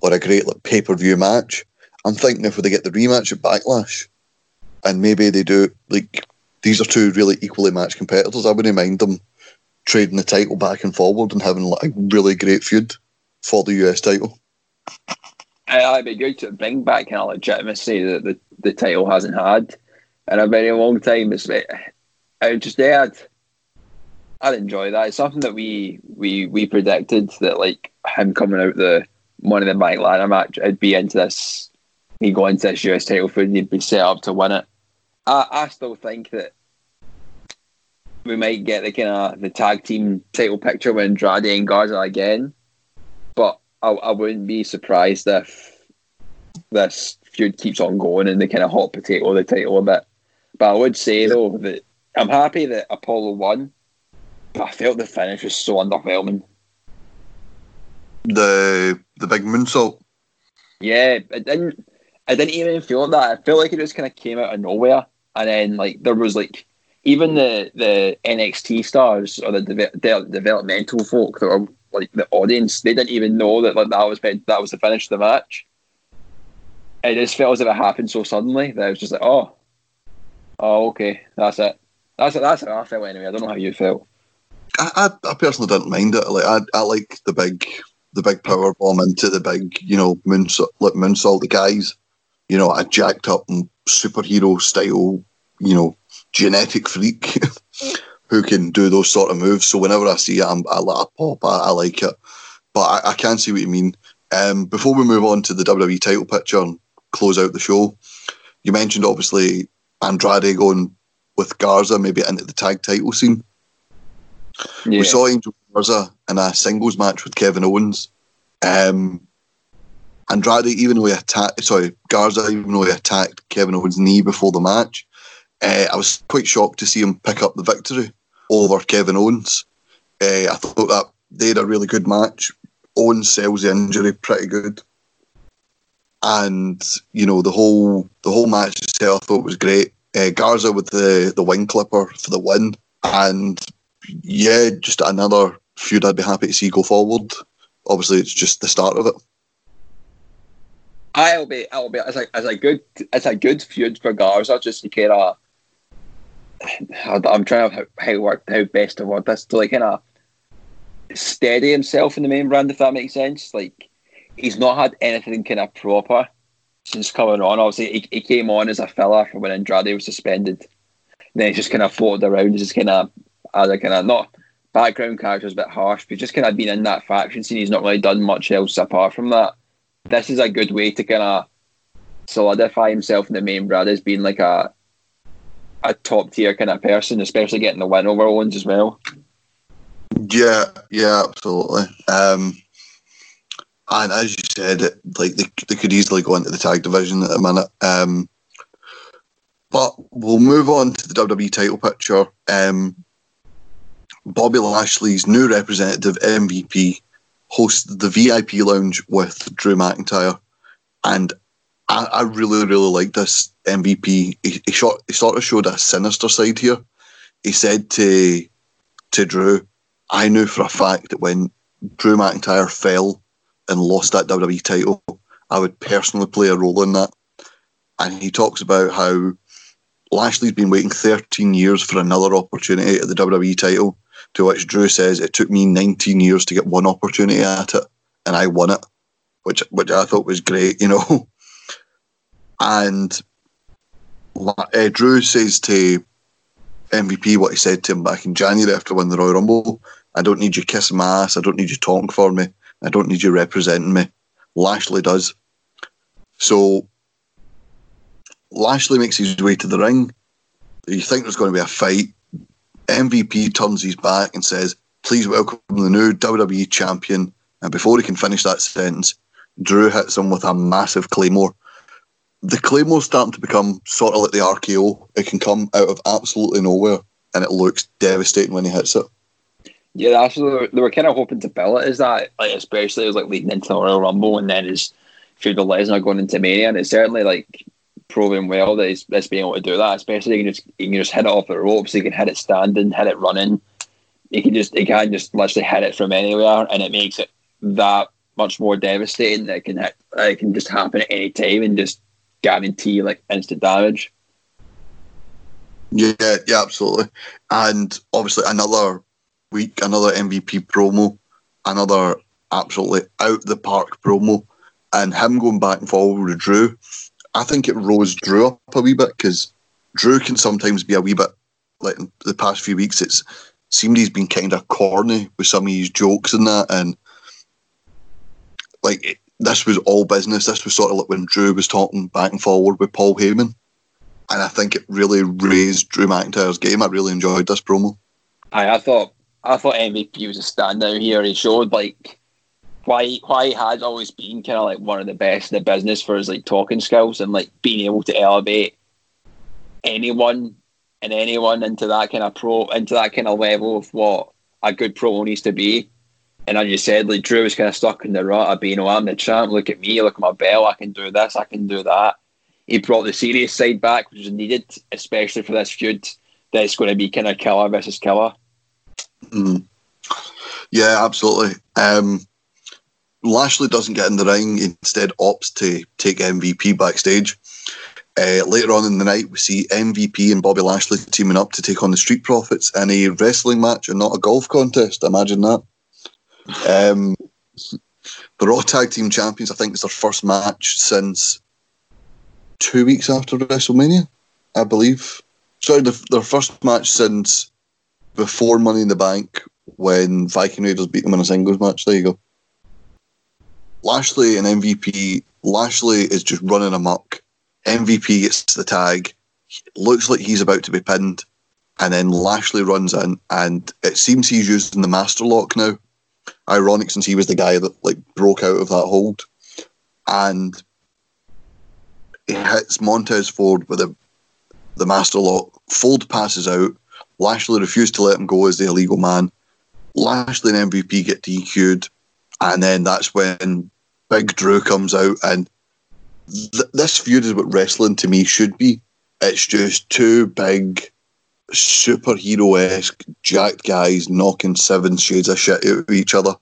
or a great like, pay per view match. I'm thinking if they get the rematch at Backlash and maybe they do, like, these are two really equally matched competitors, I wouldn't mind them trading the title back and forward and having like, a really great feud for the US title. it'd be good to bring back kind of legitimacy that the, the title hasn't had in a very long time. It's, eh, I just yeah, I'd, enjoy that. It's something that we we we predicted that like him coming out the one of the Mike Lana match, I'd be into this. He'd go into this US title food and he'd be set up to win it. I, I still think that we might get the kind of the tag team title picture with Andrade and Garza again, but I, I wouldn't be surprised if this feud keeps on going and they kind of hot potato the title a bit. But I would say though that I'm happy that Apollo won, I felt the finish was so underwhelming. The the big moonsault. Yeah, it didn't. I didn't even feel that. I felt like it just kind of came out of nowhere, and then like there was like even the the NXT stars or the, de- the developmental folk that were like the audience, they didn't even know that like that was that was the finish of the match. It just felt as if it happened so suddenly that I was just like, oh, oh, okay, that's it. That's it. That's how I felt anyway. I don't know how you felt. I, I, I personally didn't mind it. Like I, I like the big the big power bomb into the big, you know, moonsault, like moonsault the guys, you know, a jacked up superhero style, you know, genetic freak who can do those sort of moves. So whenever I see it, I'm, I it pop. I, I like it, but I, I can see what you mean. Um, before we move on to the WWE title picture and close out the show, you mentioned obviously Andrade going with Garza maybe into the tag title scene. Yeah. We saw Angel Garza in a singles match with Kevin Owens. Um, Andrade, even though he attacked, sorry, Garza, even though he attacked Kevin Owens' knee before the match, uh, I was quite shocked to see him pick up the victory over Kevin Owens. Uh, I thought that they had a really good match. Owens sells the injury pretty good, and you know the whole the whole match itself I thought was great. Uh, Garza with the the wing clipper for the win, and yeah, just another feud I'd be happy to see go forward. Obviously, it's just the start of it. I'll be, I'll be as a as a good as a good feud for Garza, just to kind of I'm trying to how how, how best to word this to like kind of steady himself in the main brand, if that makes sense. Like he's not had anything kind of proper since coming on. Obviously, he, he came on as a filler for when Andrade was suspended. And then he just kind of floated around, he's just kind of as a kind of not background character is a bit harsh, but just kind of been in that faction scene. He's not really done much else apart from that. This is a good way to kind of solidify himself in the main brand as being like a a top tier kind of person, especially getting the win over Owens as well. Yeah, yeah, absolutely. Um, and as you said, like they, they could easily go into the tag division at a minute. Um, but we'll move on to the WWE title picture. Um, Bobby Lashley's new representative MVP hosts the VIP lounge with Drew McIntyre, and I, I really, really like this MVP. He, he, shot, he sort of showed a sinister side here. He said to to Drew, I knew for a fact that when Drew McIntyre fell and lost that WWE title, I would personally play a role in that. And he talks about how Lashley's been waiting 13 years for another opportunity at the WWE title, to which Drew says it took me 19 years to get one opportunity at it, and I won it, which which I thought was great, you know. And uh, Drew says to MVP what he said to him back in January after winning the Royal Rumble I don't need you kissing my ass. I don't need you talking for me. I don't need you representing me. Lashley does. So Lashley makes his way to the ring. You think there's going to be a fight. MVP turns his back and says, Please welcome the new WWE champion. And before he can finish that sentence, Drew hits him with a massive claymore the Claymore's starting to become sort of like the RKO. It can come out of absolutely nowhere, and it looks devastating when he hits it. Yeah, what they were, kind of hoping to build it. Is that like especially it was like leading into the Royal Rumble, and then his feud with Lesnar going into Mania, and it's certainly like proving well that he's, he's being able to do that. Especially he can just he can just hit it off the ropes. He can hit it standing, hit it running. He can just he can just literally hit it from anywhere, and it makes it that much more devastating. That it can hit, it can just happen at any time and just guarantee like instant damage. Yeah, yeah, absolutely. And obviously another week, another MVP promo, another absolutely out the park promo. and him going back and forward with Drew, I think it rose Drew up a wee bit because Drew can sometimes be a wee bit like the past few weeks. It's seemed he's been kind of corny with some of his jokes and that, and like it, this was all business. This was sort of like when Drew was talking back and forward with Paul Heyman, and I think it really raised Drew McIntyre's game. I really enjoyed this promo. I, I thought I thought MVP was a standout here. He showed like why why he has always been kind of like one of the best in the business for his like talking skills and like being able to elevate anyone and anyone into that kind of pro into that kind of level of what a good pro needs to be. And as you said, like Drew was kind of stuck in the rut of being, oh, I'm the champ. Look at me, look at my belt. I can do this. I can do that. He brought the serious side back, which was needed, especially for this feud. That's going to be kind of killer versus killer. Mm. Yeah, absolutely. Um, Lashley doesn't get in the ring, instead opts to take MVP backstage. Uh, later on in the night, we see MVP and Bobby Lashley teaming up to take on the Street Profits in a wrestling match and not a golf contest. Imagine that. Um, the Raw Tag Team Champions, I think, is their first match since two weeks after WrestleMania, I believe. Sorry, the, their first match since before Money in the Bank when Viking Raiders beat them in a singles match. There you go. Lashley and MVP. Lashley is just running amok. MVP gets the tag. Looks like he's about to be pinned. And then Lashley runs in, and it seems he's using the master lock now. Ironic since he was the guy that like broke out of that hold. And he hits Montez Ford with a, the master lock. Ford passes out. Lashley refused to let him go as the illegal man. Lashley and MVP get DQ'd. And then that's when Big Drew comes out. And th- this feud is what wrestling to me should be. It's just two big, superhero esque, jacked guys knocking seven shades of shit out of each other.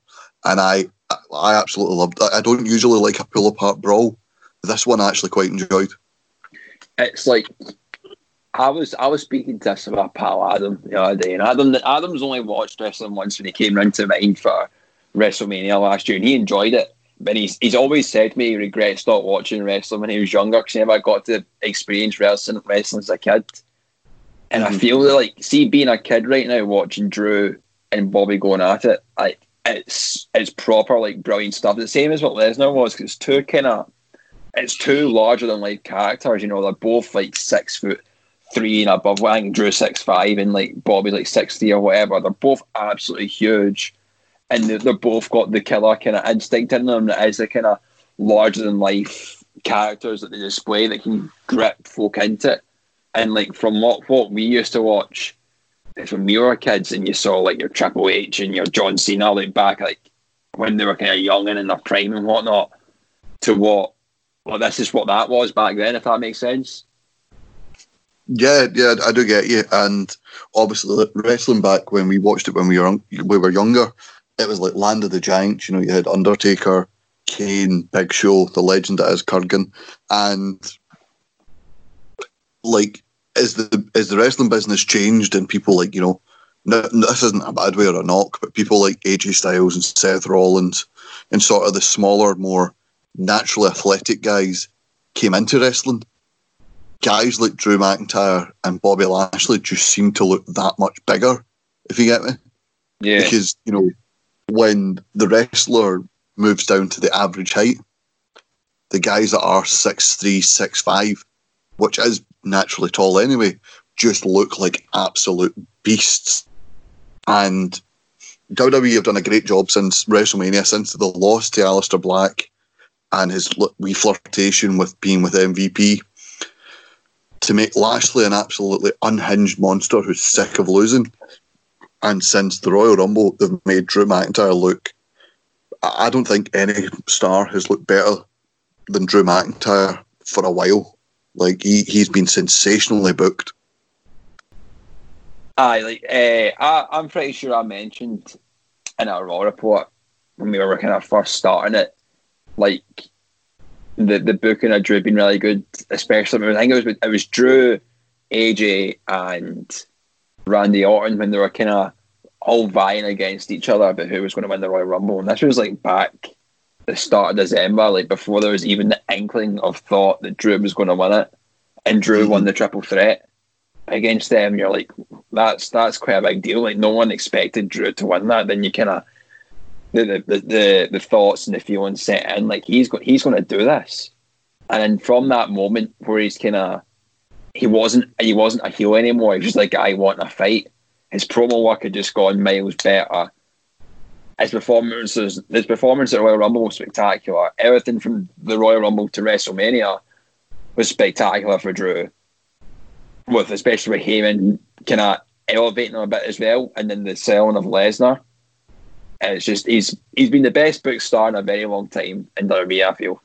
And I, I absolutely loved it. I don't usually like a pull apart brawl. This one I actually quite enjoyed. It's like I was I was speaking to this about pal Adam the other day, and Adam Adam's only watched wrestling once when he came round to mine for WrestleMania last year, and he enjoyed it. But he's he's always said to me he regrets not watching wrestling when he was younger because he never got to experience wrestling wrestling as a kid. And mm-hmm. I feel like see being a kid right now watching Drew and Bobby going at it, like it's it's proper like brilliant stuff. The same as what Lesnar was because it's two kind of it's two larger than life characters. You know, they're both like six foot three and above. I think Drew six five and like Bobby like sixty or whatever. They're both absolutely huge, and they're both got the killer kind of instinct in them that is the kind of larger than life characters that they display that can grip folk into it. And like from what what we used to watch when we were kids, and you saw like your Triple H and your John Cena like back like when they were kind of young and in their prime and whatnot, to what well this is what that was back then, if that makes sense. Yeah, yeah, I do get you. And obviously, wrestling back when we watched it when we were we were younger, it was like Land of the Giants. You know, you had Undertaker, Kane, Big Show, the legend that is Kurrgan, and like is the as the wrestling business changed and people like you know, no, this isn't a bad way or a knock, but people like AJ Styles and Seth Rollins and sort of the smaller, more naturally athletic guys came into wrestling guys like Drew McIntyre and Bobby Lashley just seem to look that much bigger, if you get me. Yeah. Because, you know, when the wrestler moves down to the average height, the guys that are six three, six five, which is naturally tall anyway, just look like absolute beasts. And WWE have done a great job since WrestleMania, since the loss to Aleister Black and his wee flirtation with being with MVP to make Lashley an absolutely unhinged monster who's sick of losing. And since the Royal Rumble, they've made Drew McIntyre look. I don't think any star has looked better than Drew McIntyre for a while. Like he he's been sensationally booked. Aye, like uh, I, I'm pretty sure I mentioned in our Raw report when we were kind of first starting it, like the the booking of Drew being really good, especially I think it was it was Drew, AJ, and Randy Orton when they were kind of all vying against each other about who was going to win the Royal Rumble, and this was like back the start of December, like before there was even the inkling of thought that Drew was going to win it, and Drew mm-hmm. won the triple threat against them. You're like, that's that's quite a big deal. Like no one expected Drew to win that. Then you kind of the, the the the thoughts and the feelings set in. Like he's got he's going to do this, and from that moment where he's kind of he wasn't he wasn't a heel anymore. He was just like I want a fight. His promo work had just gone miles better. His performances, his performance at Royal Rumble was spectacular. Everything from the Royal Rumble to WrestleMania was spectacular for Drew. With especially with Heyman kind of elevating him a bit as well, and then the selling of Lesnar. It's just he's he's been the best book star in a very long time in WWE. I feel.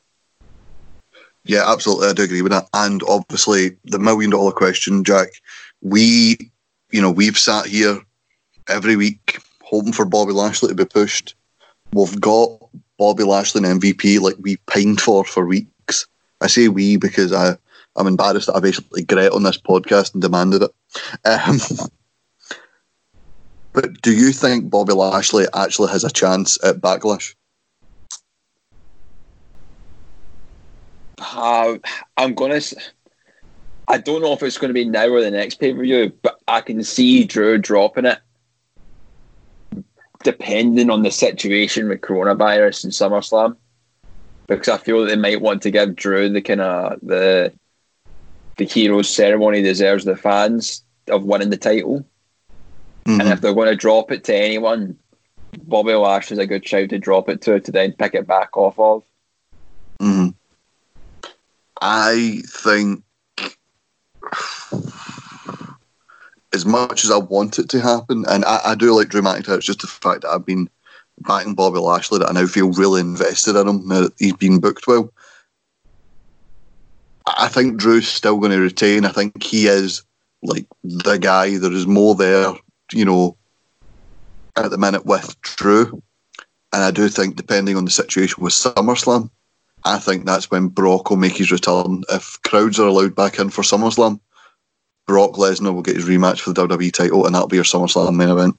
Yeah, absolutely. I do agree with that. And obviously, the million dollar question, Jack. We, you know, we've sat here every week hoping for Bobby Lashley to be pushed. We've got Bobby Lashley and MVP like we pined for for weeks. I say we because I, I'm embarrassed that I basically gret on this podcast and demanded it. Um, but do you think Bobby Lashley actually has a chance at Backlash? Uh, I'm gonna. I don't know if it's going to be now or the next pay per view, but I can see Drew dropping it, depending on the situation with coronavirus and SummerSlam, because I feel that they might want to give Drew the kind of the the hero's ceremony deserves the fans of winning the title, mm-hmm. and if they're going to drop it to anyone, Bobby Lash is a good shout to drop it to to then pick it back off of. Mm-hmm. I think as much as I want it to happen, and I, I do like Drew McIntyre, just the fact that I've been backing Bobby Lashley that I now feel really invested in him now that he's been booked well. I think Drew's still going to retain. I think he is like the guy. There is more there, you know, at the minute with Drew. And I do think, depending on the situation with SummerSlam, I think that's when Brock will make his return. If crowds are allowed back in for SummerSlam, Brock Lesnar will get his rematch for the WWE title, and that'll be your SummerSlam main event.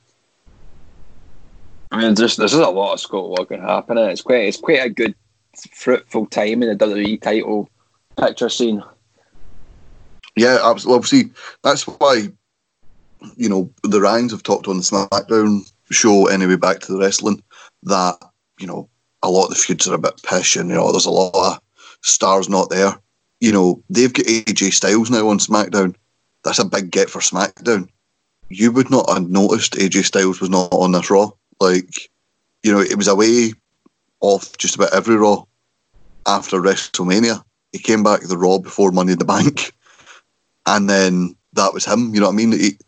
I mean, there's there's a lot of scope what can happen. It's quite it's quite a good, fruitful time in the WWE title picture scene. Yeah, absolutely. Obviously, that's why you know the Ryans have talked on the SmackDown show anyway. Back to the wrestling that you know a lot of the feuds are a bit pish and, you know, there's a lot of stars not there. You know, they've got AJ Styles now on SmackDown. That's a big get for SmackDown. You would not have noticed AJ Styles was not on this Raw. Like, you know, it was away off just about every Raw after WrestleMania. He came back the Raw before Money in the Bank. And then that was him. You know what I mean? It,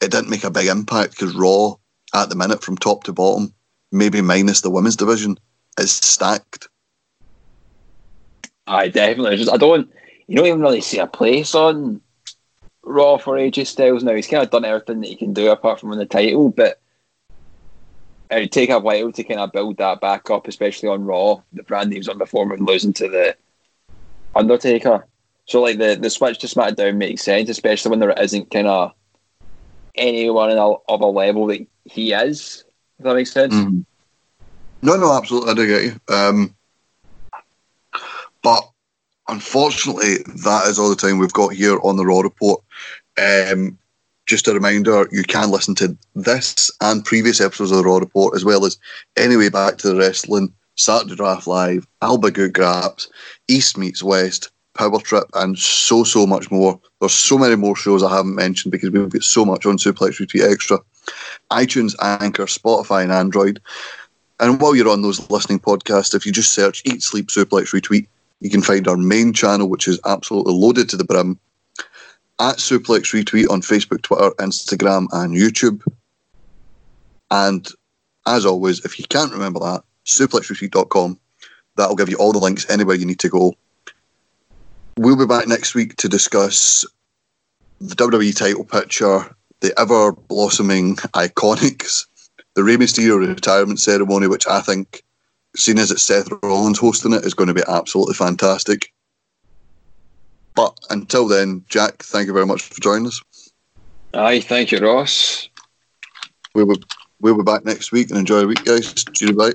it didn't make a big impact because Raw, at the minute, from top to bottom, maybe minus the women's division, is stacked. I definitely. Just I don't. You don't even really see a place on Raw for AJ Styles now. He's kind of done everything that he can do apart from win the title, but it would take a while to kind of build that back up, especially on Raw. The brand he was on before when losing to the Undertaker. So like the the switch to SmackDown makes sense, especially when there isn't kind of anyone of a level that he is. If that makes sense. Mm-hmm. No, no, absolutely, I do get you. Um, but unfortunately, that is all the time we've got here on the Raw Report. Um, just a reminder, you can listen to this and previous episodes of the Raw Report, as well as Anyway Back to the Wrestling, Saturday Draft Live, Alba Good Graps, East Meets West, Power Trip, and so, so much more. There's so many more shows I haven't mentioned because we've got so much on Suplex Retweet Extra. iTunes, Anchor, Spotify, and Android. And while you're on those listening podcasts, if you just search Eat, Sleep, Suplex, Retweet, you can find our main channel, which is absolutely loaded to the brim, at Suplex Retweet on Facebook, Twitter, Instagram, and YouTube. And as always, if you can't remember that, suplexretweet.com. That'll give you all the links anywhere you need to go. We'll be back next week to discuss the WWE title picture, the ever blossoming iconics, the Rey Mysterio retirement ceremony, which I think, seeing as it's Seth Rollins hosting it, is going to be absolutely fantastic. But until then, Jack, thank you very much for joining us. Aye, thank you, Ross. We will we'll be back next week and enjoy the week, guys. You bye.